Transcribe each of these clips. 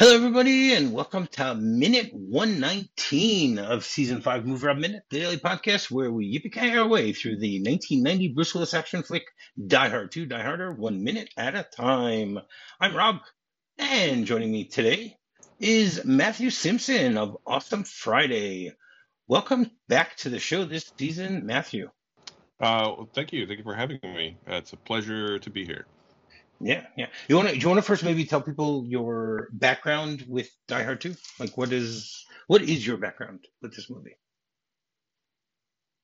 Hello, everybody, and welcome to minute 119 of season 5 MovieRob Minute, the daily podcast where we yippee our way through the 1990 Bruce Willis action flick Die Hard 2 Die Harder, one minute at a time. I'm Rob, and joining me today is Matthew Simpson of Awesome Friday. Welcome back to the show this season, Matthew. Uh, well, thank you. Thank you for having me. Uh, it's a pleasure to be here. Yeah, yeah. You want to? Do you want to first maybe tell people your background with Die Hard 2? Like, what is what is your background with this movie?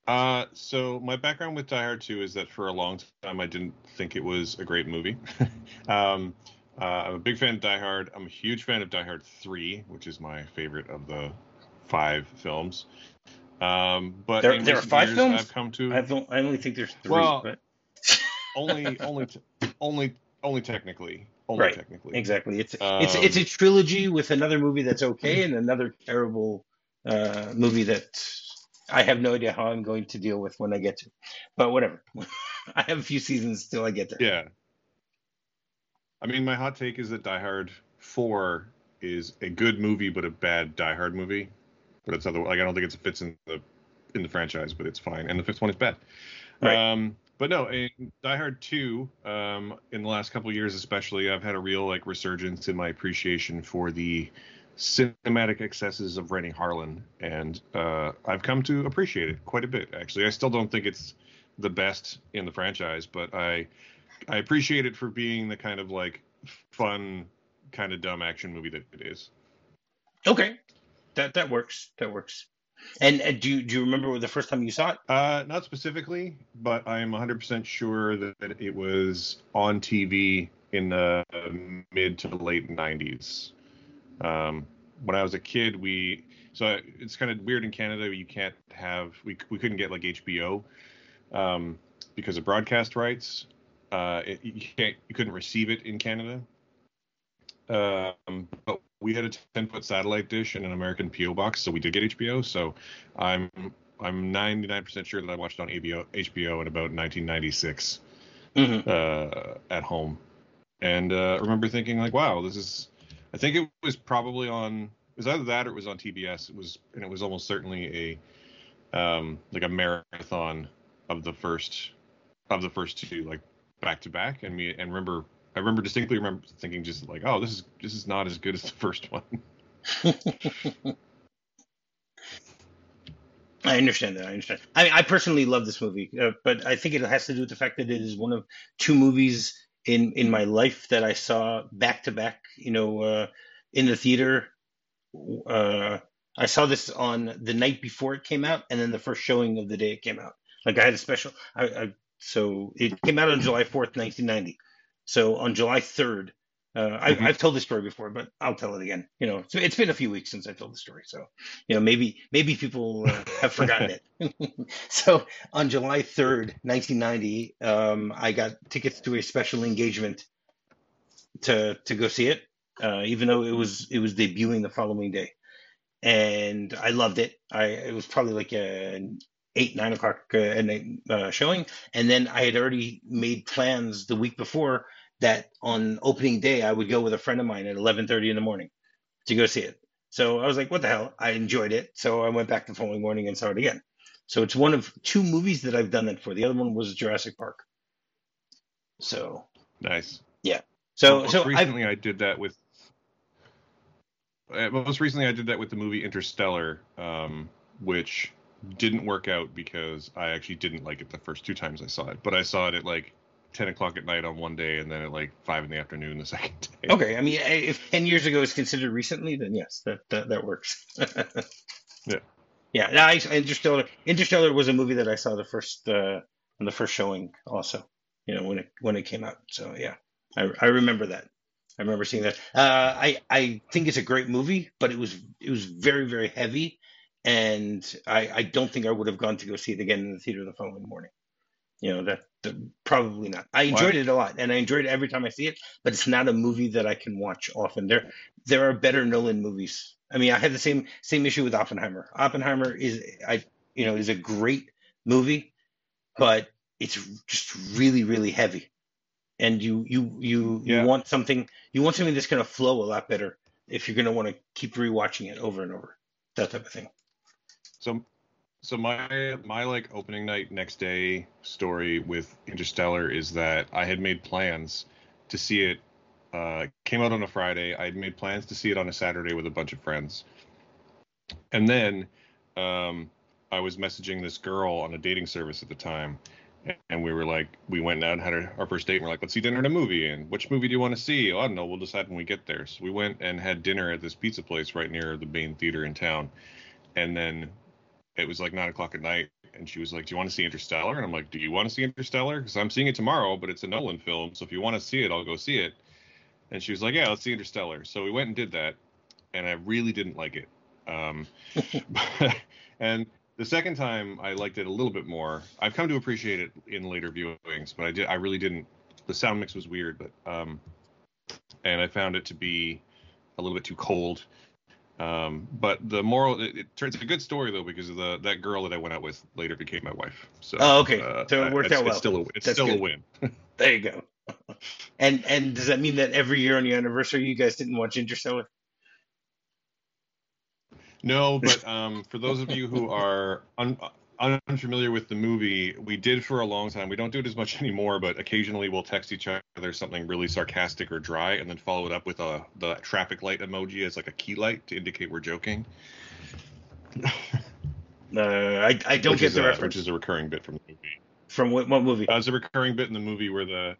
Uh, so my background with Die Hard 2 is that for a long time I didn't think it was a great movie. um, uh, I'm a big fan of Die Hard. I'm a huge fan of Die Hard 3, which is my favorite of the five films. Um, but There, there are five films. I've come to I don't. I only think there's three. Well, but only, only, t- only, only technically, only Right. technically. exactly, it's it's Um, it's a trilogy with another movie that's okay and another terrible uh, movie that I have no idea how I'm going to deal with when I get to. But whatever. I have a few seasons till I get there. Yeah. I mean, my hot take is that Die Hard 4 is a good movie, but a bad Die Hard movie. But it's other like I don't think it fits in the in the franchise, but it's fine. And the fifth one is bad. Right. Um, but no, in Die Hard 2, um, in the last couple years especially, I've had a real like resurgence in my appreciation for the cinematic excesses of Renny Harlin, and uh, I've come to appreciate it quite a bit. Actually, I still don't think it's the best in the franchise, but I I appreciate it for being the kind of like fun, kind of dumb action movie that it is. Okay, that that works. That works. And, and do you do you remember the first time you saw it? Uh, not specifically, but I am 100% sure that, that it was on TV in the mid to late 90s. Um, when I was a kid, we so it's kind of weird in Canada. You can't have we we couldn't get like HBO um, because of broadcast rights. Uh, it, you can't you couldn't receive it in Canada. Um, but we had a 10 foot satellite dish and an American PO box, so we did get HBO. So I'm I'm 99% sure that I watched it on HBO, HBO in about 1996 hmm uh, at home, and uh, I remember thinking like, wow, this is. I think it was probably on. It was either that or it was on TBS. It was, and it was almost certainly a, um, like a marathon of the first, of the first two, like back to back. And me, and remember, I remember distinctly remember thinking just like, oh, this is this is not as good as the first one. I understand that. I understand. I, mean, I personally love this movie, uh, but I think it has to do with the fact that it is one of two movies in in my life that I saw back to back. You know, uh, in the theater. Uh, I saw this on the night before it came out, and then the first showing of the day it came out. Like I had a special. I, I so it came out on July fourth, nineteen ninety. So on July third, uh, I've, Mhm. I've told this story before, but I'll tell it again. You know, so it's been a few weeks since I told the story, so you know maybe maybe people uh, have forgotten it. so on July third, nineteen ninety, um, I got tickets to a special engagement to to go see it, uh, even though it was it was debuting the following day, and I loved it. I it was probably like an eight nine o'clock uh, at night uh, showing, and then I had already made plans the week before that on opening day I would go with a friend of mine at eleven thirty in the morning to go see it. So I was like, what the hell? I enjoyed it, so I went back the following morning and saw it again. So it's one of two movies that I've done that for. The other one was Jurassic Park. So nice. Yeah. So most so recently I did that with. Uh, most recently, I did that with the movie Interstellar, um, which didn't work out because I actually didn't like it the first two times I saw it. But I saw it at like ten o'clock at night on one day, and then at like five in the afternoon the second day. Okay, I mean, if ten years ago is considered recently, then yes, that that, that works. Yeah. Yeah, no, I, Interstellar. Interstellar was a movie that I saw the first uh, on the first showing, also. You know, when it when it came out. So yeah, I I remember that. I remember seeing that. Uh, I I think it's a great movie, but it was it was very very heavy, and I I don't think I would have gone to go see it again in the theater the following morning. You know that, that probably not. I enjoyed it a lot, and I enjoyed it every time I see it. But it's not a movie that I can watch often. There there are better Nolan movies. I mean, I had the same same issue with Oppenheimer. Oppenheimer is I you know is a great movie, but it's just really really heavy, and you you you Yeah. you want something you want something that's going to flow a lot better if you're going to want to keep rewatching it over and over, that type of thing. So, so my my like opening night next day story with Interstellar is that I had made plans to see it. Uh, came out on a Friday. I had made plans to see it on a Saturday with a bunch of friends, and then um, I was messaging this girl on a dating service at the time, and we were like, we went out and had our, our first date. And we're like, let's see dinner at a movie. And which movie do you want to see? Oh, I don't know. We'll decide when we get there. So we went and had dinner at this pizza place right near the main theater in town. And then it was like nine o'clock at night. And she was like, Do you want to see Interstellar? And I'm like, Do you want to see Interstellar? Because I'm seeing it tomorrow, but it's a Nolan film. So if you want to see it, I'll go see it. And she was like, Yeah, let's see Interstellar. So we went and did that. And I really didn't like it. Um, and the second time I liked it a little bit more. I've come to appreciate it in later viewings, but I did I really didn't. The sound mix was weird, but um, and I found it to be a little bit too cold. Um, but the moral it, it turns a good story though because of the that girl that I went out with later became my wife. So oh, okay, uh, so it worked I, out well. It's still a, it's still a win. there you go. and and does that mean that every year on your anniversary you guys didn't watch Interstellar? No, but um, for those of you who are un- unfamiliar with the movie, we did for a long time. We don't do it as much anymore, but occasionally we'll text each other something really sarcastic or dry, and then follow it up with a the traffic light emoji as like a key light to indicate we're joking. uh, I I don't which get the a, reference. Which is a recurring bit from the movie. From what, what movie? Uh, it's a recurring bit in the movie where the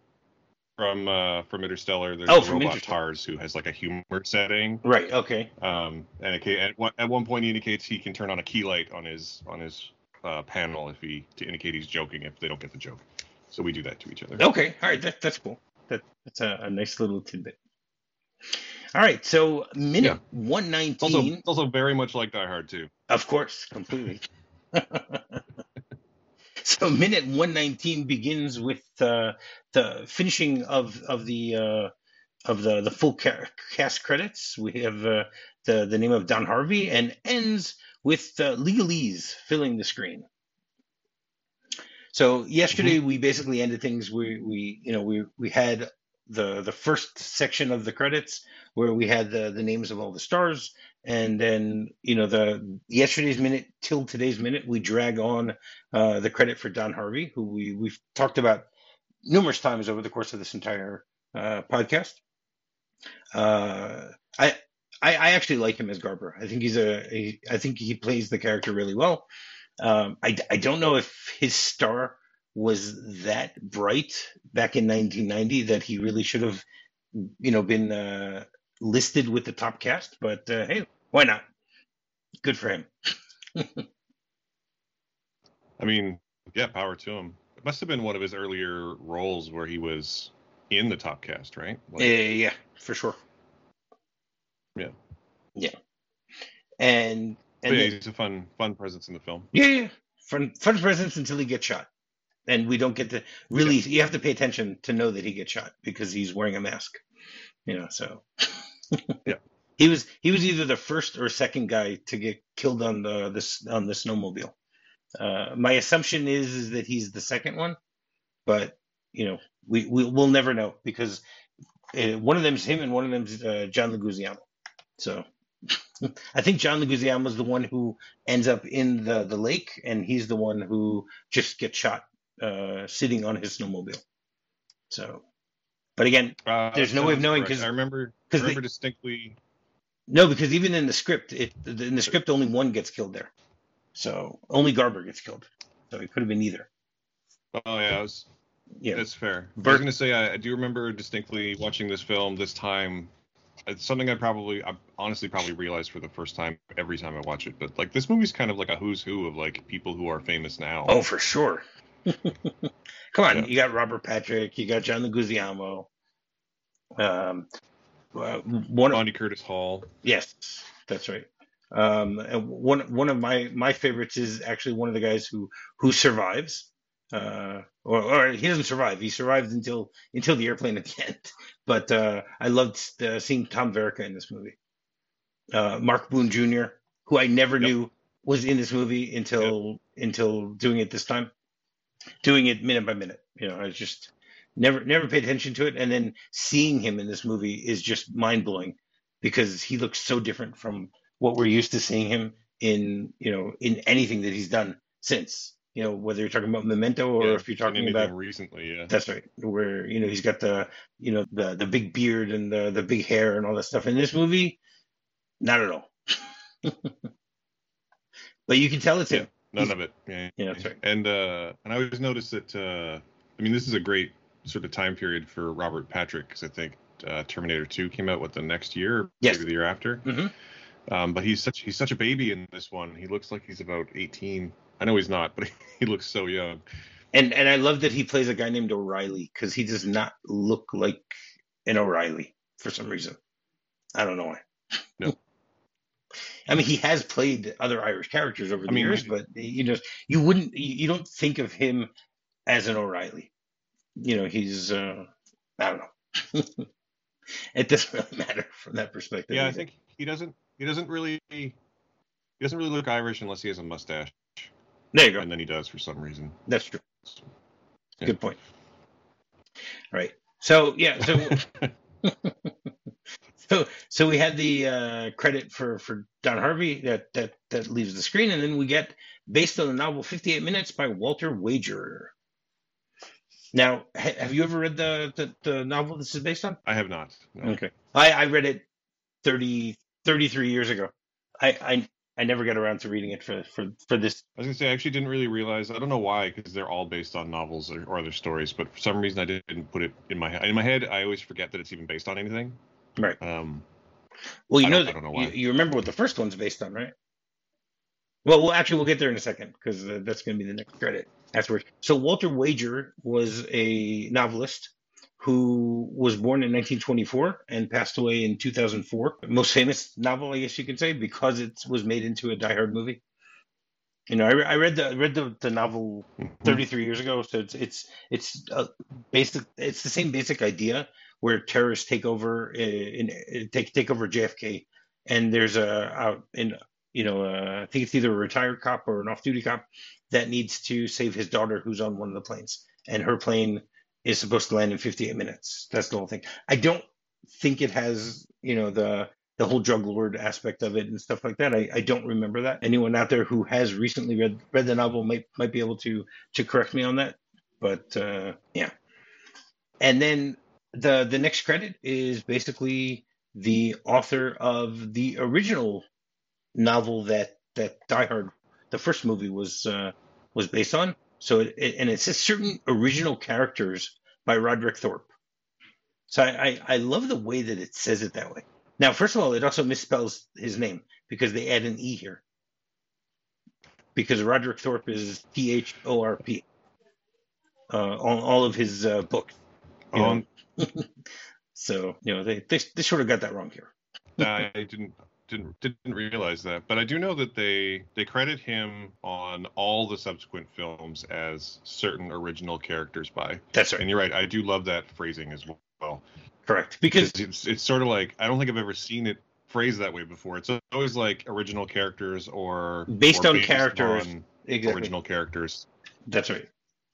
from uh, from Interstellar. There's Oh, a from robot. Tars who has like a humor setting. Right. Okay. Um, and it, at, one, at one point he indicates he can turn on a key light on his on his uh, panel if he to indicate he's joking if they don't get the joke. So we do that to each other. Okay. All right. That, that's cool. That, that's a, a nice little tidbit. All right. So minute Yeah. one It's also also very much like Die Hard too. Of course, completely. so minute 119 begins with uh, the finishing of of the uh, of the the full cast credits. We have uh, the the name of Don Harvey and ends with uh, legalese filling the screen. So yesterday we basically ended things. We we you know we we had the the first section of the credits where we had the the names of all the stars and then you know the yesterday's minute till today's minute we drag on uh, the credit for Don Harvey, who we we've talked about numerous times over the course of this entire uh, podcast. Uh, I, I I actually like him as Garber. I think he's a, a I think he plays the character really well. Um, I I don't know if his star was that bright back in 1990 that he really should have you know been uh, listed with the top cast, but uh, hey, why not? Good for him. I mean, yeah, power to him. It must have been one of his earlier roles where he was in the top cast, right? Like, Yeah, yeah, for sure. Yeah. Yeah. And and yeah, then- he's a fun fun presence in the film. yeah, yeah. Fun fun presence until he gets shot. And we don't get to really you have to pay attention to know that he gets shot because he's wearing a mask. You know, so Yeah. He was he was either the first or second guy to get killed on the this on the snowmobile. Uh, my assumption is, is that he's the second one, but you know we, we we'll never know because uh, one of them's him and one of them's uh, John Leguizamo. So I think John Leguizamo is the one who ends up in the the lake, and he's the one who just gets shot uh, sitting on his snowmobile. So, but again, Uh, There's no way of knowing correct. 'cause- I remember. I 'cause they- remember distinctly. no, because even in the script, it in the script only one gets killed there. So only Garber gets killed. So it could have been either. Oh yeah, was, Yeah. that's fair. I was gonna say I, I do remember distinctly watching this film this time. It's something I probably, I honestly probably realized for the first time every time I watch it. But like this movie's kind of like a who's who of like people who are famous now. Oh, for sure. Come on, Yeah. you got Robert Patrick, you got John Leguizamo. Um, uh, one of, Vondie Curtis Hall. yes, that's right. Um, and one one of my my favorites is actually one of the guys who who survives. Uh, or, or he doesn't survive. He survives until until the airplane at the end. But uh, I loved uh, seeing Tom Verica in this movie. Uh, Mark Boone Jr., who I never Yep. knew was in this movie until until doing it this time, doing it minute by minute. You know, I just never never paid attention to it, and then seeing him in this movie is just mind blowing. because he looks so different from what we're used to seeing him in, you know, in anything that he's done since. You know, whether you're talking about Memento or Yeah, if you're talking about recently, yeah. that's right, where you know he's got the you know the the big beard and the the big hair and all that stuff. In this movie, not at all. but you can tell it's him. None He's- of it. Yeah, Yeah, that's right. And uh, and I always noticed that. Uh, I mean, this is a great sort of time period for Robert Patrick because I think uh, Terminator 2 came out what the next year, Yes. maybe the year after. Mhm. Um, but he's such he's such a baby in this one. He looks like he's about 18. I know he's not, but he looks so young. And and I love that he plays a guy named O'Reilly because he does not look like an O'Reilly for some reason. I don't know why. No. I mean, he has played other Irish characters over the I mean, years, but you know, you wouldn't, you you don't think of him as an O'Reilly. You know, he's, uh, I don't know. it doesn't really matter from that perspective. Yeah, I think he doesn't he doesn't really he doesn't really look Irish unless he has a mustache, there you go. and then he does for some reason. That's true. Yeah. Good point. All right. So yeah. So so so we had the uh, credit for for Don Harvey that that that leaves the screen, and then we get based on the novel Fifty Eight Minutes by Walter Wager. Now, ha- have you ever read the, the the novel this is based on? I have not. no. Okay. I I read it 30, 33 years ago. I I I never got around to reading it for for for this. I was gonna say I actually didn't really realize. I don't know why, because they're all based on novels or, or other stories. But for some reason, I didn't put it in my head. In my head, I always forget that it's even based on anything. Right. Um, Well, you I know that I don't know you, why. you remember what the first one's based on, right? Well, well, actually, we'll get there in a second because uh, that's going to be the next credit afterwards. So Walter Wager was a novelist who was born in 1924 and passed away in 2004. Most famous novel, I guess you could say, because it was made into a Die Hard movie. You know, I, re- I read the read the, the novel 33 years ago, so it's it's it's uh, basic. It's the same basic idea where terrorists take over uh, in, in take take over JFK, and there's a out in you know uh, I think it's either a retired cop or an off-duty cop that needs to save his daughter who's on one of the planes, and her plane is supposed to land in 58 minutes. That's the whole thing. I don't think it has you know the the whole drug lord aspect of it and stuff like that. I, I don't remember that. Anyone out there who has recently read read the novel might might be able to to correct me on that. But uh, yeah, and then the the next credit is basically the author of the original novel that that Die Hard, the first movie was uh, was based on. So it, it, and it says certain original characters by Roderick Thorpe. So I, I I love the way that it says it that way. Now, first of all, it also misspells his name because they add an e here. Because Roderick Thorp is T H O R P. Uh, on all of his uh, books. Um, So you know they, they they sort of got that wrong here. I didn't didn't didn't realize that, but I do know that they they credit him on all the subsequent films as certain original characters by. That's right, And you're right, I do love that phrasing as well. correct. Because it's it's sort of like I don't think I've ever seen it phrased that way before. It's always like original characters or Based or on characters. on exactly, original characters. that's right.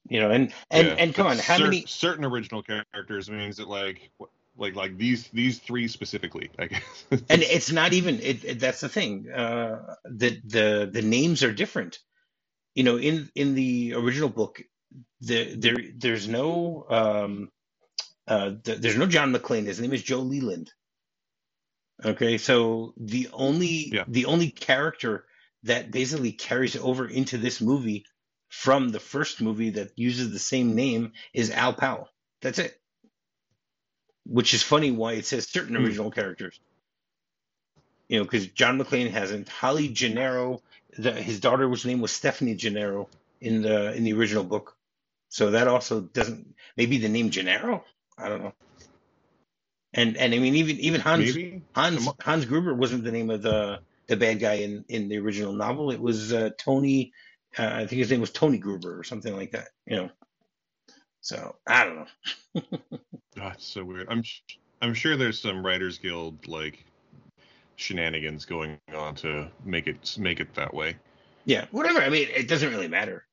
You know, and and Yeah, and come on, how cer- many? certain original characters means that like like like these these three specifically, I guess. And it's not even. It, it, that's the thing. Uh, the the the names are different. You know, in in the original book, the, there there's no um, uh, th- there's no John McClane. His name is Joe Leland. Okay, so the only Yeah. the only character that basically carries over into this movie from the first movie that uses the same name is Al Powell. That's it. Which is funny why it says certain Hmm. original characters. You know, because John McClane hasn't. Holly Gennaro, the, his daughter, whose name was Stephanie Gennaro in the in the original book. So that also doesn't. Maybe the name Gennaro. I don't know. And and I mean even even Hans Maybe Hans Hans Gruber wasn't the name of the the bad guy in in the original novel. It was uh, Tony. Uh, I think his name was Tony Gruber or something like that. You know. So I don't know. That's so weird. I'm sh- I'm sure there's some Writers Guild like shenanigans going on to make it make it that way. Yeah, whatever. I mean, it doesn't really matter.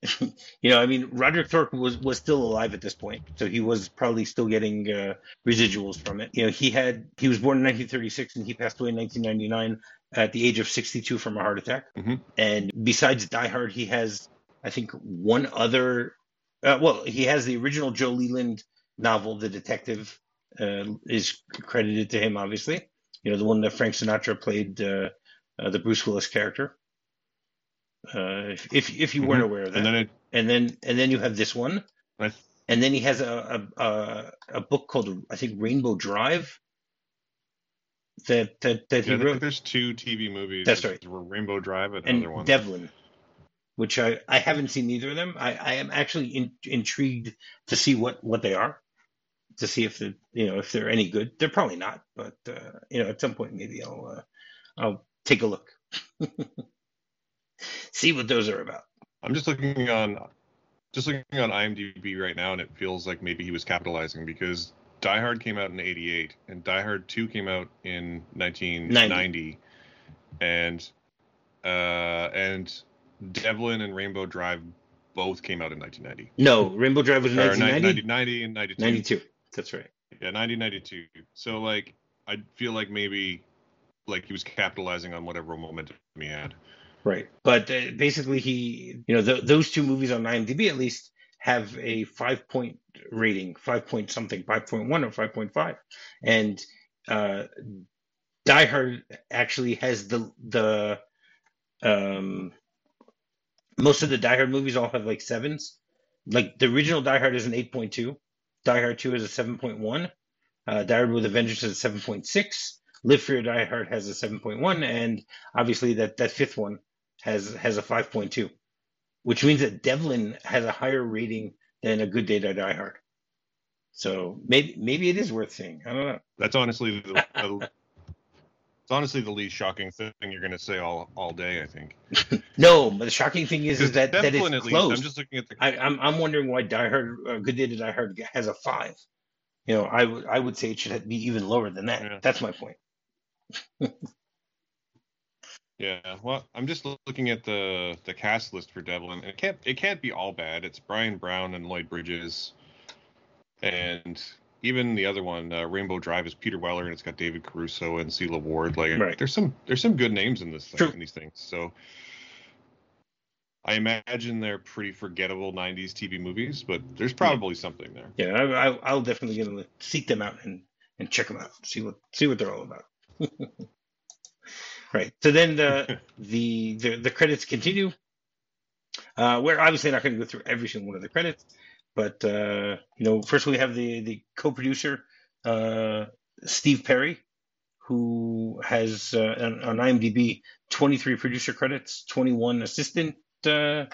you know, I mean, Roderick Thorp was was still alive at this point, so he was probably still getting uh, residuals from it. You know, he had he was born in 1936 and he passed away in 1999 at the age of 62 from a heart attack. Mm-hmm. And besides Die Hard, he has I think one other. Uh, well, he has the original Joe Leland novel, The Detective, uh, is credited to him, obviously. You know, the one that Frank Sinatra played uh, uh the Bruce Willis character. Uh, if, if, if you weren't mm-hmm. aware of that, and then it, and then and then you have this one, I, and then he has a, a a book called I think Rainbow Drive. That that that yeah, he wrote. There's two TV movies. That's right. Rainbow Drive and, and another one. Devlin, which I I haven't seen either of them. I I am actually in, intrigued to see what what they are, to see if the you know if they're any good. They're probably not, but uh, you know at some point maybe I'll uh, I'll take a look. see what those are about. I'm just looking on just looking on IMDb right now, and it feels like maybe he was capitalizing because Die Hard came out in '88, and Die Hard 2 came out in 1990, 90. and uh, and Devlin and Rainbow Drive both came out in 1990. No, Rainbow Drive was in 1990. 90, and 92. 92. That's right. Yeah, 1992. So like, I feel like maybe like he was capitalizing on whatever momentum he had. Right. But uh, basically, he, you know, those two movies on IMDb at least have a five point rating, five point something, 5.1 or 5.5. And uh, Die Hard actually has the, the, um, most of the Die Hard movies all have like sevens. Like the original Die Hard is an 8.2, Die Hard 2 is a 7.1, uh, Die Hard with a Vengeance is a 7.6. Live Free or Die Hard has a 7.1, and obviously that, that fifth one has has a 5.2, which means that Devlin has a higher rating than A Good Day to Die Hard. So maybe maybe it is worth seeing. I don't know. That's honestly the it's honestly the least shocking thing you're going to say all all day. I think. no, but the shocking thing is, is that that it's closed. I'm just looking at the. I, am I'm, I'm wondering why Die Hard, uh, Good Day to Die Hard has a five. You know, I would I would say it should be even lower than that. Yeah. That's my point. Yeah, well, I'm just looking at the the cast list for Devlin. It can't it can't be all bad. It's Bryan Brown and Lloyd Bridges, and even the other one, uh, Rainbow Drive, is Peter Weller, and it's got David Caruso and Sela Ward. Like, right. there's some there's some good names in this thing, in these things. So, I imagine they're pretty forgettable '90s TV movies, but there's probably yeah. something there. Yeah, I, I'll definitely get to seek them out and and check them out, see what see what they're all about. Right. So then the the, the the credits continue. Uh, we're obviously not going to go through every single one of the credits, but uh, you know, first we have the the co-producer uh, Steve Perry, who has uh, on, IMDb 23 producer credits, 21 assistant uh,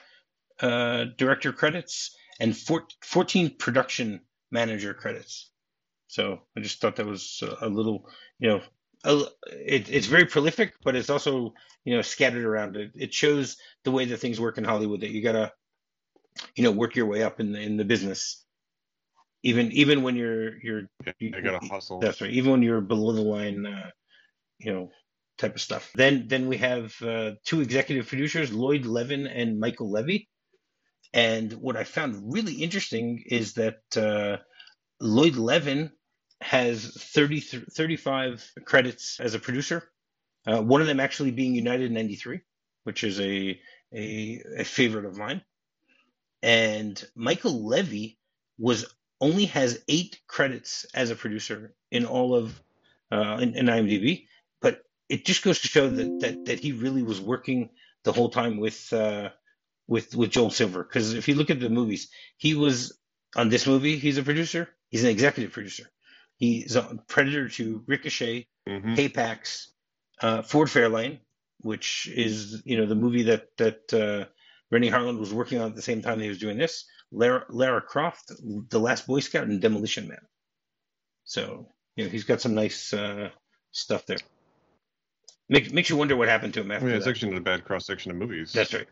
uh, director credits, and four, 14 production manager credits. So I just thought that was a little, you know, it, it's very prolific, but it's also you know scattered around. It it shows the way that things work in Hollywood. That you gotta you know work your way up in the in the business. Even even when you're you're you, you gotta hustle. That's right. Even when you're below the line, uh, you know type of stuff. Then then we have uh, two executive producers, Lloyd Levin and Michael Levy. And what I found really interesting is that uh, Lloyd Levin has 30, 35 credits as a producer. Uh, one of them actually being United 93, which is a, a, a favorite of mine. And Michael Levy was only has eight credits as a producer in all of uh, in, in IMDb, but it just goes to show that that, that he really was working the whole time with uh, with with Joel Silver. Because if you look at the movies, he was on this movie. He's a producer. He's an executive producer. He's a Predator 2 Ricochet, mm-hmm. Uh, Ford Fairlane, which is you know the movie that that uh, Renny Harlin was working on at the same time he was doing this. Lara, Lara Croft, The Last Boy Scout, and Demolition Man. So you know he's got some nice uh, stuff there. Make, makes you wonder what happened to him after. Yeah, it's that. actually a bad cross section of movies. That's right.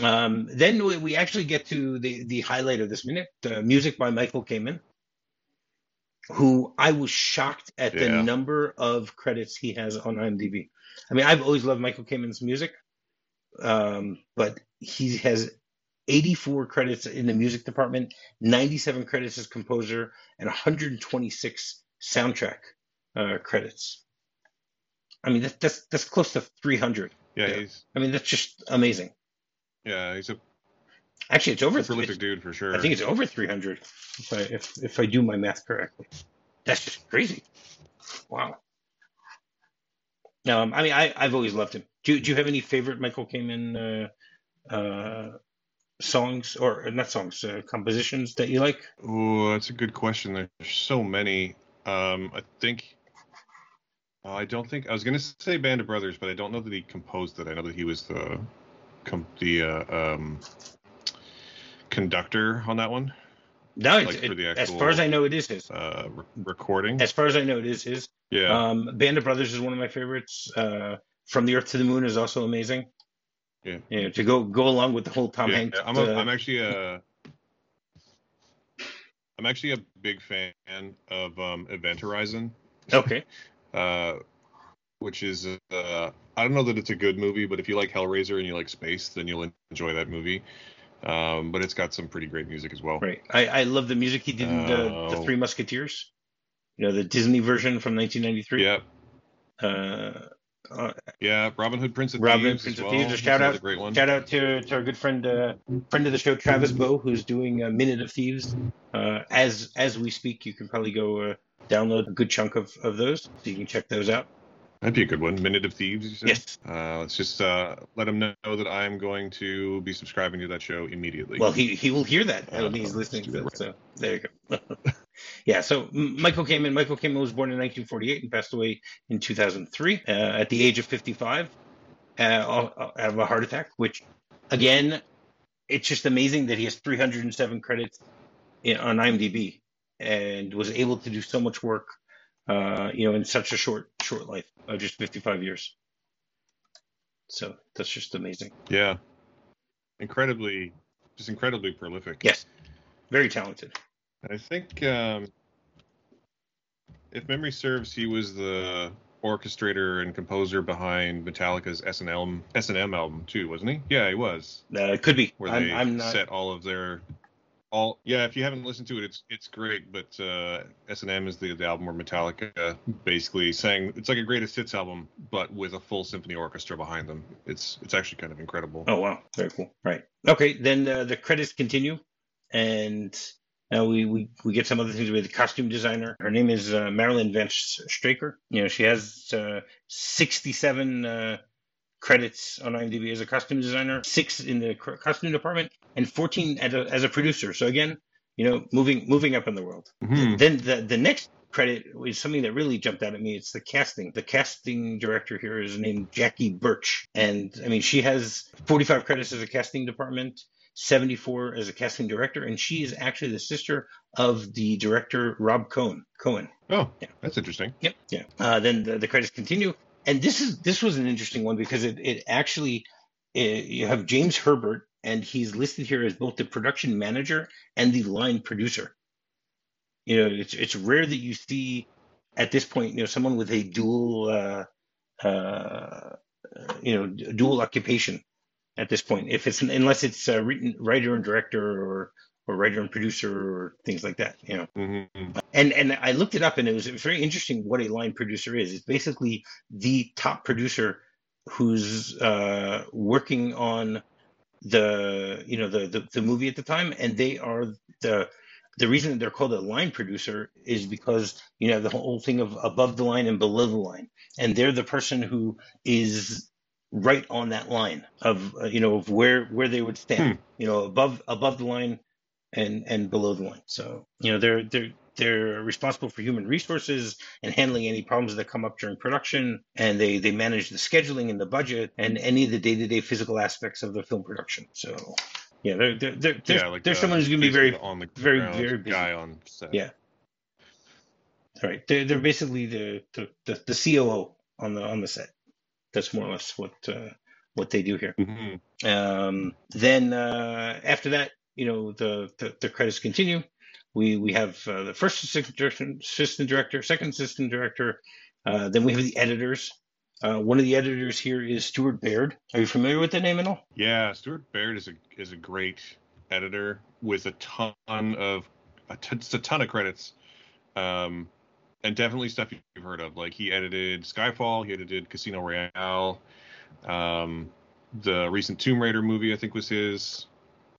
Um, then we, we, actually get to the the highlight of this minute: uh, music by Michael Kamen who I was shocked at the number of credits he has on IMDb. I mean, I've always loved Michael Kamen's music, um, but he has 84 credits in the music department, 97 credits as composer, and 126 soundtrack uh, credits. I mean, that's that's that's close to 300. Yeah, Yeah. he's I mean, that's just amazing. yeah he's a Actually, it's over. prolific dude for sure. I think it's over 300 if I if, if I do my math correctly. That's just crazy. Wow. Um, I mean, I I've always loved him. Do do you have any favorite Michael Kamen uh, uh, songs or not songs, uh, compositions that you like? Oh, that's a good question. There's so many. Um, I think. uh, I don't think I was gonna say Band of Brothers, but I don't know that he composed it. I know that he was the, com- the uh, um, conductor on that one, No, Like it- as far as I know, it is his. uh, re- recording. As far as I know, it is his. Yeah, Um, Band of Brothers is one of my favorites. Uh, From the Earth to the Moon is also amazing. Yeah. You know, to go go along with the whole Tom yeah, Hanks. I'm, a, uh, I'm actually a. I'm actually a big fan of um, Event Horizon. okay. uh, which is uh, I don't know that it's a good movie, but if you like Hellraiser and you like space, then you'll enjoy that movie. Um, but it's got some pretty great music as well. Right. I, I love the music he did in the, the Oh. Three Musketeers. You know, the Disney version from 1993. Yeah, Uh, uh, yeah. Robin Hood, Prince of Robin Hood, Thieves. Prince of well. Thieves, a shout out- great one. shout out to, to our good friend, uh, friend of the show, Travis Bow, who's doing a Minute of Thieves. Uh, as as we speak, you can probably go uh, download a good chunk of, of those, so you can check those out. That'd be a good one. Minute of Thieves. You said? Yes. Uh, let's just uh, let him know that I'm going to be subscribing to that show immediately. Well, he he will hear that Uh, when he's listening to do this. So there you go. yeah. So Michael Kamen. Michael Kamen was born in 1948 and passed away in 2003 uh, at the age of 55 uh, out of a heart attack. Which, again, it's just amazing that he has 307 credits in, on IMDb and was able to do so much work. Uh, you know, in such a short short life of just 55 years. So that's just amazing. yeah, incredibly, just incredibly prolific. Yes, very talented. And I think, um, if memory serves, he was the orchestrator and composer behind Metallica's S&M S&M album too, wasn't he? Yeah, he was. Uh, it could be. Where I'm, they I'm not. set all of their all. Yeah, if you haven't listened to it, it's it's great. But uh, S&M is the, the album where Metallica basically sang. It's like a greatest hits album, but with a full symphony orchestra behind them. It's it's actually kind of incredible. Oh wow, very cool. Right. Okay, then uh, the credits continue, and now we, we we get some other things with the costume designer. Her name is uh, Marilyn Vance Straker. You know, she has uh, 67 uh, credits on IMDb as a costume designer, six in the costume department, and 14 as a, as a producer. So again, you know, moving moving up in the world. Mhm. Then the the next credit is something that really jumped out at me. It's the casting. The casting director here is named Jackie Burch, and I mean she has 45 credits as a casting department, 74 as a casting director, and she is actually the sister of the director Rob Cohen. Cohen. Oh, Yeah. that's interesting. Yep. Yeah. Uh, then the, the credits continue, and this is this was an interesting one because it it actually uh you have James Herbert, and he's listed here as both the production manager and the line producer. You know, it's it's rare that you see at this point, you know, someone with a dual, uh, uh, you know, dual occupation at this point. If it's unless it's a written writer and director or or writer and producer or things like that. You know. hmm And and I looked it up, and it was very interesting what a line producer is. It's basically the top producer who's uh, working on the you know the, the the movie at the time, and they are the the reason that they're called a line producer is because you know the whole thing of above the line and below the line, and they're the person who is right on that line of uh, you know of where where they would stand, you know above above the line and and below the line. So you know they're they're they're responsible for human resources and handling any problems that come up during production, and they they manage the scheduling and the budget and any of the day to day physical aspects of the film production. So yeah, they're they're, they're there's, yeah, like there's uh, someone who's going to be very on the very, very busy. guy on set. Yeah. right. They're they're basically the the, the the COO on the on the set. That's more or less what uh, what they do here. hmm Um, then uh, after that, you know, the, the, the credits continue. We we have uh, the first assistant director, assistant director, second assistant director. Uh, then we have the editors. Uh, one of the editors here is Stuart Baird. Are you familiar with the name at all? Yeah, Stuart Baird is a is a great editor with a ton of a, t- a ton of credits, um, and definitely stuff you've heard of. Like he edited Skyfall, he edited Casino Royale, um, the recent Tomb Raider movie I think was his.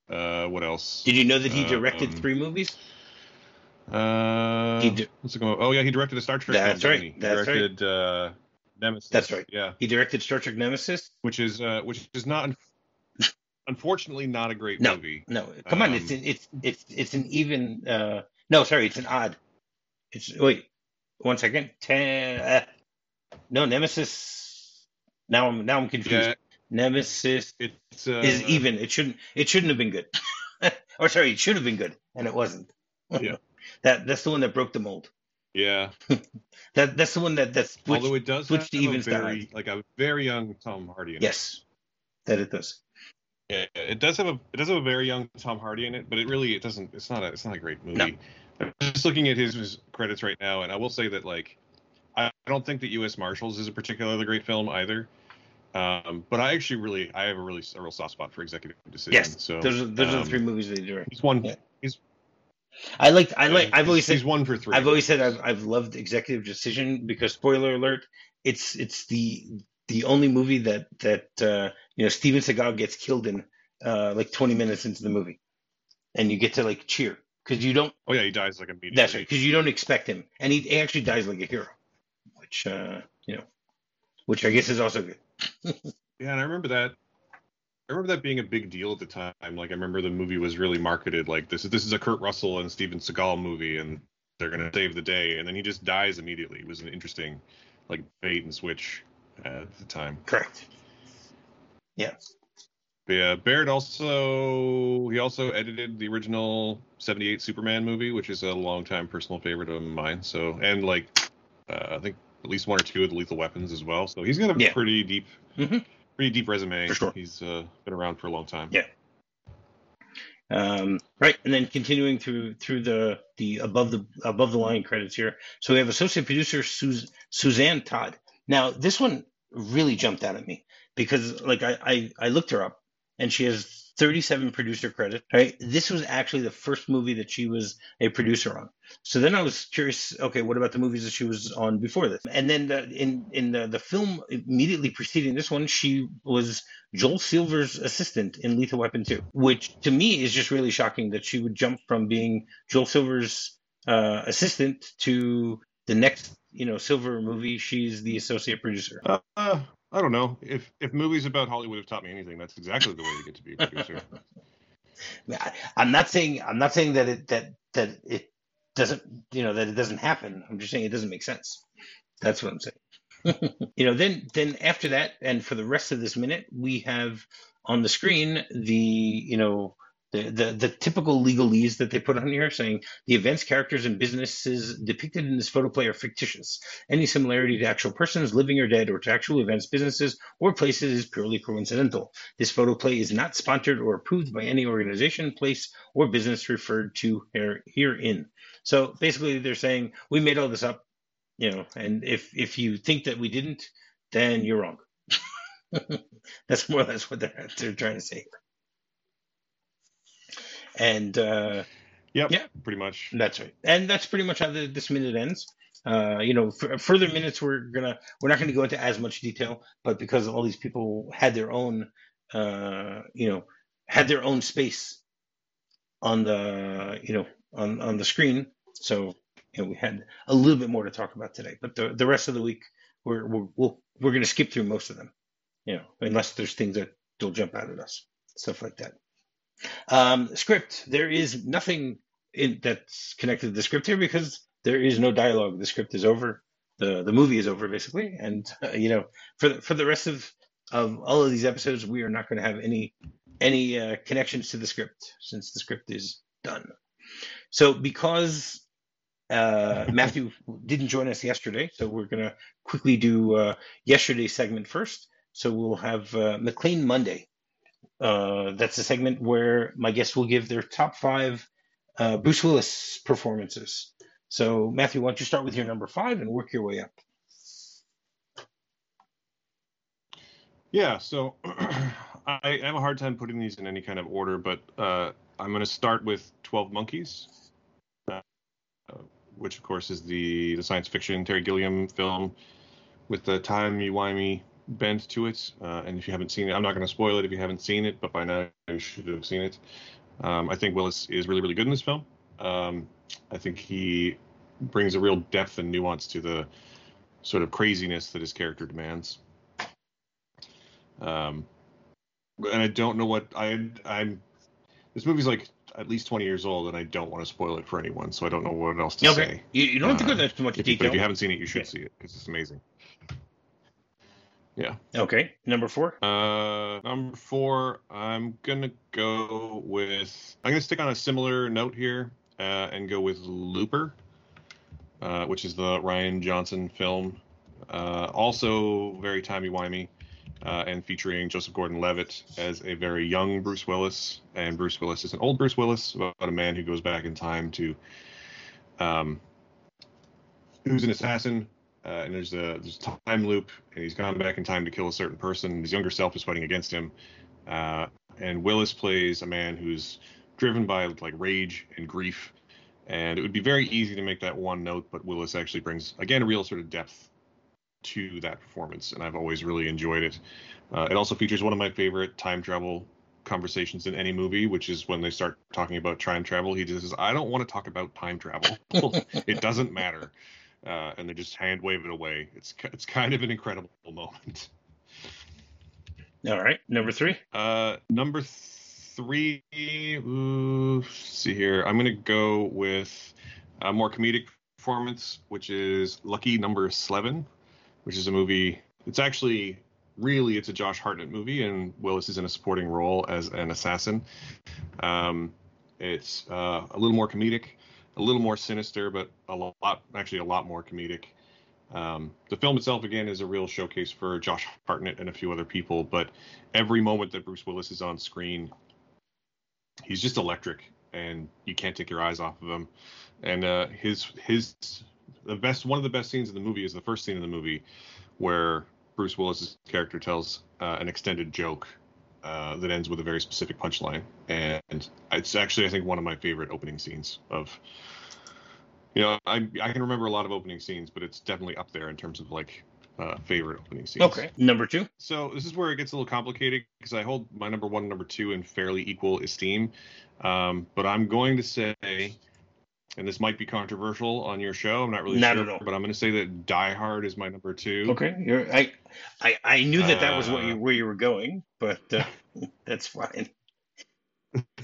Uh, what else? Did you know that he directed Um, three movies? Uh, He di- what's it going? Oh yeah, he directed a Star Trek. That's film, right, He? That's right. directed uh, Nemesis. That's right. Yeah, He directed Star Trek Nemesis. which is uh, which is not, unfortunately, not a great No. movie. No, come on, Um, it's it's it's it's an even. Uh, no, sorry, it's an odd. It's wait, one second. Ten. Uh, no, Nemesis. Now I'm now I'm confused. Yeah, Nemesis it's uh, is even. It shouldn't. It shouldn't have been good. or sorry, it should have been good, and it wasn't. Yeah. that that's the one that broke the mold. Yeah, That that's the one that that's switched. although it does switched have to a even very like a very young Tom Hardy. In it. yes, that it does. Yeah, it does have a it does have a very young Tom Hardy in it, but it really it doesn't. It's not a it's not a great movie. I'm just looking at his, his credits right now, and I will say that like I, don't think that U.S. Marshals is a particularly great film either. Um, but I actually really I have a really a real soft spot for Executive Decision. Yes, so those are those are the um, three movies they direct. He's one. Yeah. He's I like. I like. I've always said. he's one for three. I've always said I've, I've loved Executive Decision because spoiler alert, it's it's the the only movie that that uh, you know Steven Seagal gets killed in uh, like 20 minutes into the movie, and you get to like cheer because you don't. oh yeah, he dies like immediately. That's right, because you don't expect him, and he, he actually dies like a hero, which uh, you know, which I guess is also good. Yeah, and I remember that. I remember that being a big deal at the time. Like I remember the movie was really marketed like this. is This is a Kurt Russell and Steven Seagal movie, and they're gonna save the day. And then he just dies immediately. It was an interesting, like bait and switch uh, at the time. Correct. Yeah. Yeah, Baird also he also edited the original '78 Superman movie, which is a longtime personal favorite of mine. So and like uh, I think at least one or two of the Lethal Weapons as well. So he's got a Yeah. pretty deep, Mhm. pretty deep resume. For sure. He's uh, been around for a long time. Yeah. Um, right, and then continuing through through the the above the above the line credits here. So we have associate producer Sus- Suzanne Todd. Now this one really jumped out at me because like I, I I looked her up and she has 37 producer credits. Right, this was actually the first movie that she was a producer on. So then I was curious. Okay, what about the movies that she was on before this? And then the, in in the, the film immediately preceding this one, she was Joel Silver's assistant in Lethal Weapon 2, which to me is just really shocking that she would jump from being Joel Silver's uh, assistant to the next, you know, Silver movie. She's the associate producer. Uh, uh, I don't know if if movies about Hollywood have taught me anything. That's exactly the way you get to be a producer. I'm not saying I'm not saying that it that that it doesn't you know that it doesn't happen. I'm just saying it doesn't make sense. That's what I'm saying. you know, then then after that, and for the rest of this minute, we have on the screen the you know the the, typical legalese that they put on here, saying the events, characters, and businesses depicted in this photoplay are fictitious. Any similarity to actual persons, living or dead, or to actual events, businesses, or places is purely coincidental. This photoplay is not sponsored or approved by any organization, place, or business referred to here, herein. So basically, they're saying we made all this up, you know, and if if you think that we didn't, then you're wrong. That's more or less what they're, they're trying to say. And uh, Yep. Yeah. Pretty much. that's right, and that's pretty much how the, this minute ends. Uh, you know, for further minutes, we're gonna we're not to go into as much detail, but because all these people had their own, uh, you know, had their own space on the you know on on the screen, so you know we had a little bit more to talk about today. But the the rest of the week, we're we're we'll, we're to skip through most of them, you know, unless there's things that will jump out at us, stuff like that. Um, script. There is nothing in, that's connected to the script here because there is no dialogue. The script is over. the The movie is over basically, and uh, you know, for the, for the rest of of all of these episodes, we are not going to have any any uh, connections to the script since the script is done. So because uh, Matthew didn't join us yesterday, so we're going to quickly do uh, yesterday's segment first. So we'll have uh, McClane Monday. Uh, that's a segment where my guests will give their top five uh, Bruce Willis performances. So, Matthew, why don't you start with your number five and work your way up? Yeah, so I have a hard time putting these in any kind of order, but uh, I'm going to start with Twelve Monkeys, uh, which of course is the the science fiction Terry Gilliam film with the timey wimey bent to it. Uh, and if you haven't seen it, I'm not going to spoil it if you haven't seen it, but by now you should have seen it. Um, I think Willis is really really good in this film. Um, I think he brings a real depth and nuance to the sort of craziness that his character demands. Um, and I don't know what I I'm. This movie's like at least 20 years old, and I don't want to spoil it for anyone, so I don't know what else to okay. say. You, you don't have to go Uh, into too much If you, but detail. if you haven't seen it, you should Yeah. see it because it's amazing. Yeah. Okay, number four. Uh, number four, I'm gonna go with. I'm gonna stick on a similar note here uh, and go with Looper, uh, which is the Rian Johnson film. Uh, also very timey wimey, uh, and featuring Joseph Gordon-Levitt as a very young Bruce Willis, and Bruce Willis is an old Bruce Willis about a man who goes back in time to, um, who's an assassin uh, and there's a there's a time loop, and he's gone back in time to kill a certain person. His younger self is fighting against him, uh, and Willis plays a man who's driven by like rage and grief. And it would be very easy to make that one note, but Willis actually brings again a real sort of depth to that performance, and I've always really enjoyed it. Uh, it also features one of my favorite time travel conversations in any movie, which is when they start talking about time travel. He just says, "I don't want to talk about time travel. it doesn't matter." Uh, and they just hand wave it away. It's it's kind of an incredible moment. All right, number three. Uh, number three, ooh, let's see here. I'm gonna go with a more comedic performance, which is Lucky Number Slevin, which is a movie. It's actually really it's a Josh Hartnett movie, and Willis is in a supporting role as an assassin. Um, it's uh, a little more comedic, a little more sinister, but a lot actually a lot more comedic. Um, the film itself, again, is a real showcase for Josh Hartnett and a few other people. But every moment that Bruce Willis is on screen, he's just electric, and you can't take your eyes off of him. And uh, his his the best one of the best scenes in the movie is the first scene in the movie where Bruce Willis's character tells uh, an extended joke uh, that ends with a very specific punchline, and it's actually I think one of my favorite opening scenes of. You know, I I can remember a lot of opening scenes, but it's definitely up there in terms of like uh, favorite opening scenes. Okay, number two. So this is where it gets a little complicated because I hold my number one and number two in fairly equal esteem. Um, but I'm going to say, and this might be controversial on your show. I'm not really Not sure, at all. but I'm going to say that Die Hard is my number two. Okay, you're I, I I knew that that was what Uh, you where you were going, but uh, that's fine.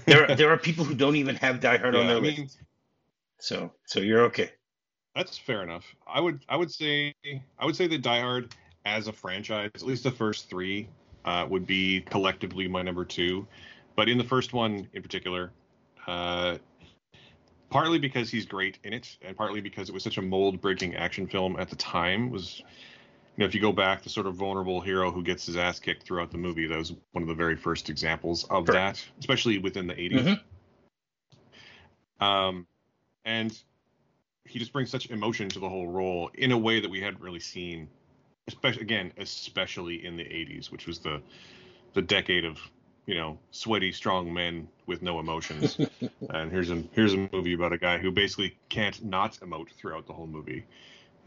There are, there are people who don't even have Die Hard on their I list, so so you're okay. That's fair enough. I would I would say I would say that Die Hard as a franchise, at least the first three, uh, would be collectively my number two. But in the first one in particular, uh, partly because he's great in it, and partly because it was such a mold breaking action film at the time, was you know if you go back, the sort of vulnerable hero who gets his ass kicked throughout the movie, that was one of the very first examples of Correct. that, especially within the 80s. Mhm. Um, and he just brings such emotion to the whole role in a way that we hadn't really seen, especially again, especially in the '80s, which was the the decade of you know sweaty, strong men with no emotions. and here's a here's a movie about a guy who basically can't not emote throughout the whole movie.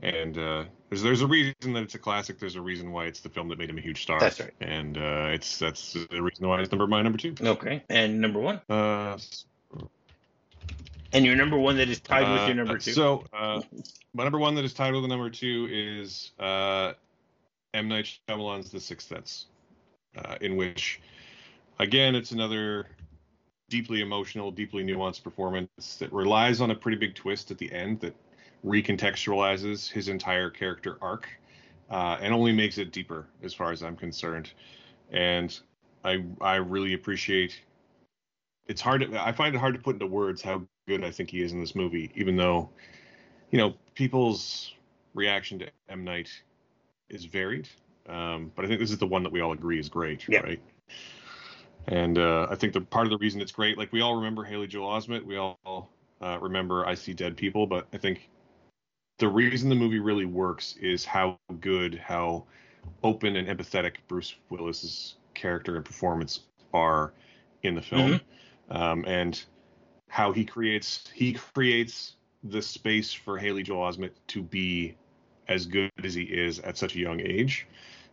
And uh, there's there's a reason that it's a classic. There's a reason why it's the film that made him a huge star. That's right. And uh, it's that's the reason why it's number my number two. Okay, and number one, Uh, and your number one that is tied with your Uh, number two. So, uh, my number one that is tied with the number two is uh, M. Night Shyamalan's The Sixth Sense, uh, in which, again, it's another deeply emotional, deeply nuanced performance that relies on a pretty big twist at the end that recontextualizes his entire character arc uh, and only makes it deeper, as far as I'm concerned. And I I really appreciate. It's hard. To, I find it hard to put into words how good I think he is in this movie, even though, you know, people's reaction to M Night is varied. Um, but I think this is the one that we all agree is great, Yeah. right? And uh, I think the part of the reason it's great, like we all remember Haley Joel Osment, we all uh, remember I See Dead People, but I think the reason the movie really works is how good, how open and empathetic Bruce Willis's character and performance are in the film, mm-hmm. um, and how he creates he creates the space for Haley Joel Osment to be as good as he is at such a young age.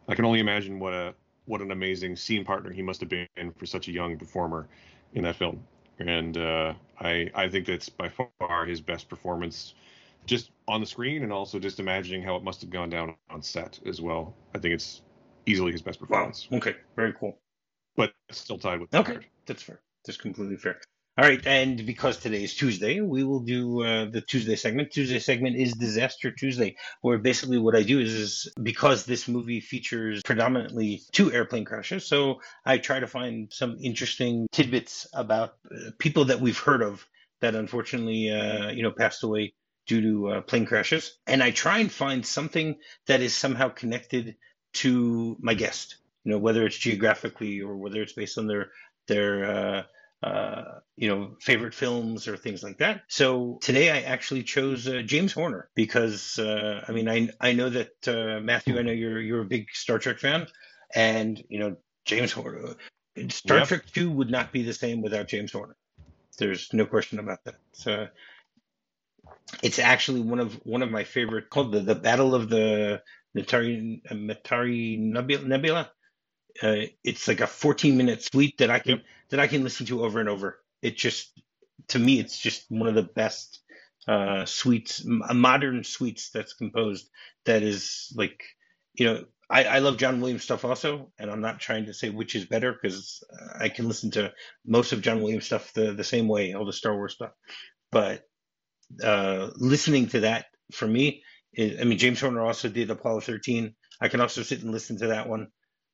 I can only imagine what a what an amazing scene partner he must have been for such a young performer in that film. And uh, I I think that's by far his best performance, just on the screen and also just imagining how it must have gone down on set as well. I think it's easily his best performance. Wow. Okay. Very cool. But still tied with. Okay, that's fair. That's completely fair. All right, and because today is Tuesday, we will do uh, the Tuesday segment. Tuesday segment is Disaster Tuesday, where basically what I do is, is because this movie features predominantly two airplane crashes, so I try to find some interesting tidbits about uh, people that we've heard of that unfortunately, uh, you know, passed away due to uh, plane crashes, and I try and find something that is somehow connected to my guest. You know, whether it's geographically or whether it's based on their their uh, uh, you know, favorite films or things like that. So today I actually chose uh, James Horner because uh, I mean I I know that uh, Matthew I know you're you're a big Star Trek fan, and you know James Horner. Star yep. Trek Two would not be the same without James Horner. There's no question about that. So it's actually one of one of my favorite called the the Battle of the Mutara Mutara Nebula. Uh, it's like a 14 minute suite that I can yep. that I can listen to over and over. It just to me, it's just one of the best uh, suites, modern suites that's composed. That is like, you know, I, I love John Williams stuff also, and I'm not trying to say which is better because I can listen to most of John Williams stuff the the same way, all the Star Wars stuff. But uh, listening to that for me, is, I mean, James Horner also did Apollo 13. I can also sit and listen to that one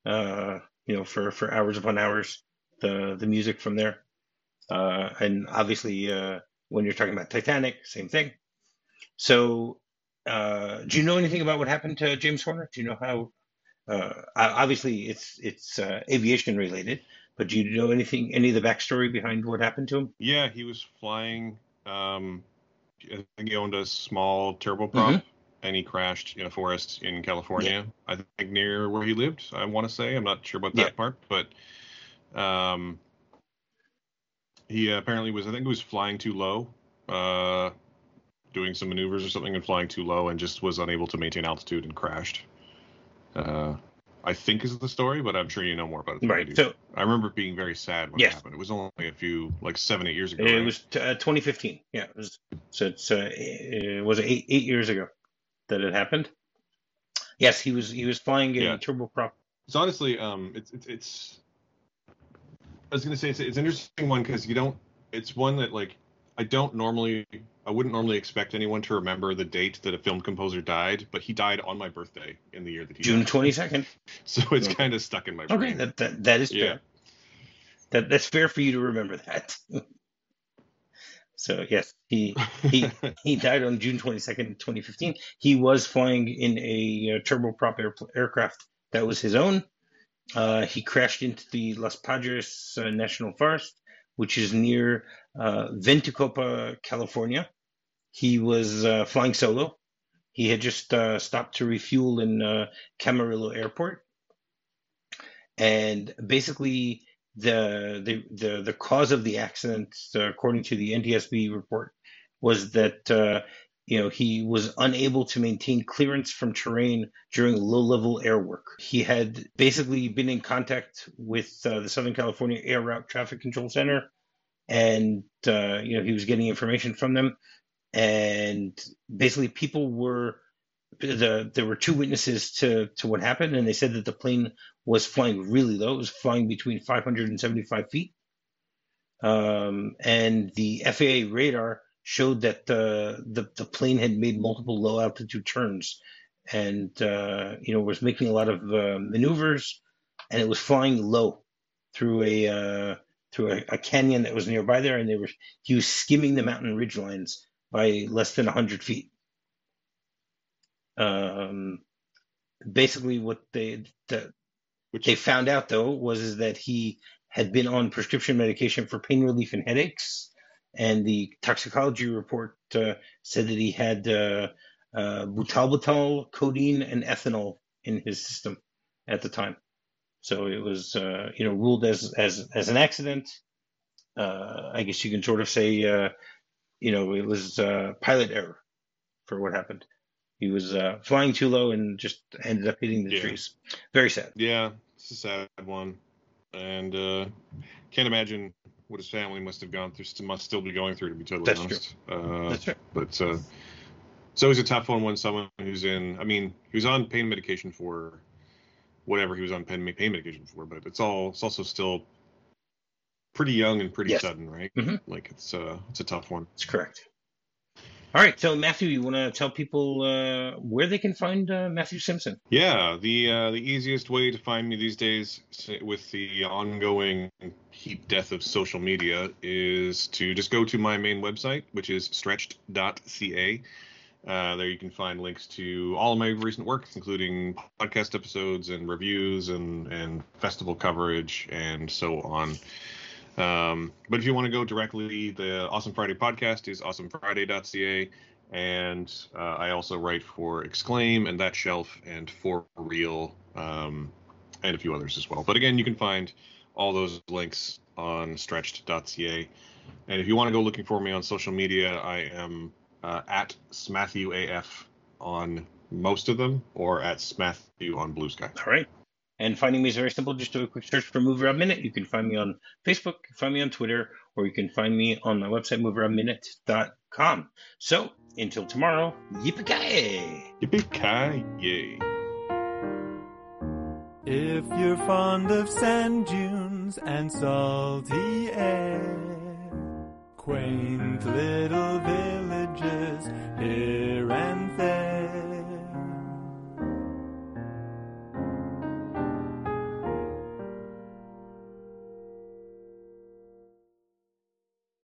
uh, you know, for, for hours upon hours, the, the music from there. Uh, and obviously, uh, when you're talking about Titanic, same thing. So, uh, do you know anything about what happened to James Horner? Do you know how? Uh, obviously, it's it's uh, aviation related, but do you know anything, any of the backstory behind what happened to him? Yeah, he was flying. Um, I think he owned a small turboprop. Mm-hmm and he crashed in a forest in California. Yeah. I think near where he lived. I want to say I'm not sure about that yeah. part, but um, he apparently was. I think he was flying too low, uh, doing some maneuvers or something, and flying too low, and just was unable to maintain altitude and crashed. Uh, I think is the story, but I'm sure you know more about it. right. I so I remember being very sad when yes. it happened. It was only a few, like seven, eight years ago. It right? was uh, 2015. Yeah. It was, so it's uh, it was eight eight years ago that it happened. Yes, he was he was flying a yeah. turboprop. It's honestly, um, it's it's, it's I was gonna say it's it's an interesting one because you don't. It's one that like I don't normally. I wouldn't normally expect anyone to remember the date that a film composer died, but he died on my birthday in the year that he June twenty second. So it's okay. kind of stuck in my brain. Okay, that that, that is fair. Yeah. That that's fair for you to remember that. So yes, he he he died on June 22nd, 2015. He was flying in a uh, turboprop air, aircraft that was his own. Uh, he crashed into the Los Padres uh, National Forest, which is near uh, Ventucopa, California. He was uh, flying solo. He had just uh, stopped to refuel in Camarillo Airport, and basically the the the, the cause of the accident, uh, according to the NTSB report, was that uh, you know he was unable to maintain clearance from terrain during low-level air work. He had basically been in contact with uh, the Southern California Air Route Traffic Control Center, and uh, you know he was getting information from them, and basically people were the there were two witnesses to to what happened, and they said that the plane was flying really low. It was flying between 500 and 75 feet, um, and the FAA radar showed that the, the the plane had made multiple low altitude turns, and uh, you know was making a lot of uh, maneuvers, and it was flying low through a uh, through a, a, canyon that was nearby there, and they were he was skimming the mountain ridge lines by less than 100 feet. Um, basically, what they the, Which, they found out though was is that he had been on prescription medication for pain relief and headaches, and the toxicology report uh, said that he had uh, uh, butalbital, codeine, and ethanol in his system. at the time. So it was, uh, you know, ruled as as as an accident. Uh, I guess you can sort of say, uh, you know, it was uh, pilot error for what happened. He was uh, flying too low and just ended up hitting the Yeah. trees. Very sad. Yeah, it's a sad one, and uh, can't imagine what his family must have gone through. Must still be going through, to be totally That's true. honest. Uh, That's right. but uh, it's always a tough one when someone who's in. I mean, he was on pain medication for whatever he was on pain, pain medication for, but it's all. It's also still pretty young and pretty Yes. sudden, right? Mhm. Like it's uh, it's a tough one. That's correct. All right. So Matthew, you want to tell people uh, where they can find uh, Matthew Simpson? Yeah, the uh, the easiest way to find me these days with the ongoing heap death of social media is to just go to my main website, which is stretched.ca. Uh, there you can find links to all of my recent work, including podcast episodes and reviews and, and festival coverage and so on. Um, but if you want to go directly, the Awesome Friday podcast is awesomefriday.ca. And uh, I also write for Exclaim and That Shelf and For Real um, and a few others as well. But again, you can find all those links on stretched.ca. And if you want to go looking for me on social media, I am uh, at SmatthewAF on most of them or at Smatthew on Blue Sky. All right. And finding me is very simple. Just do a quick search for MovieRob Minute. You can find me on Facebook, find me on Twitter, or you can find me on my website, movearoundminute.com. So until tomorrow, yippee Yippee-ki-yay. If you're fond of sand dunes and salty air, quaint little villages here and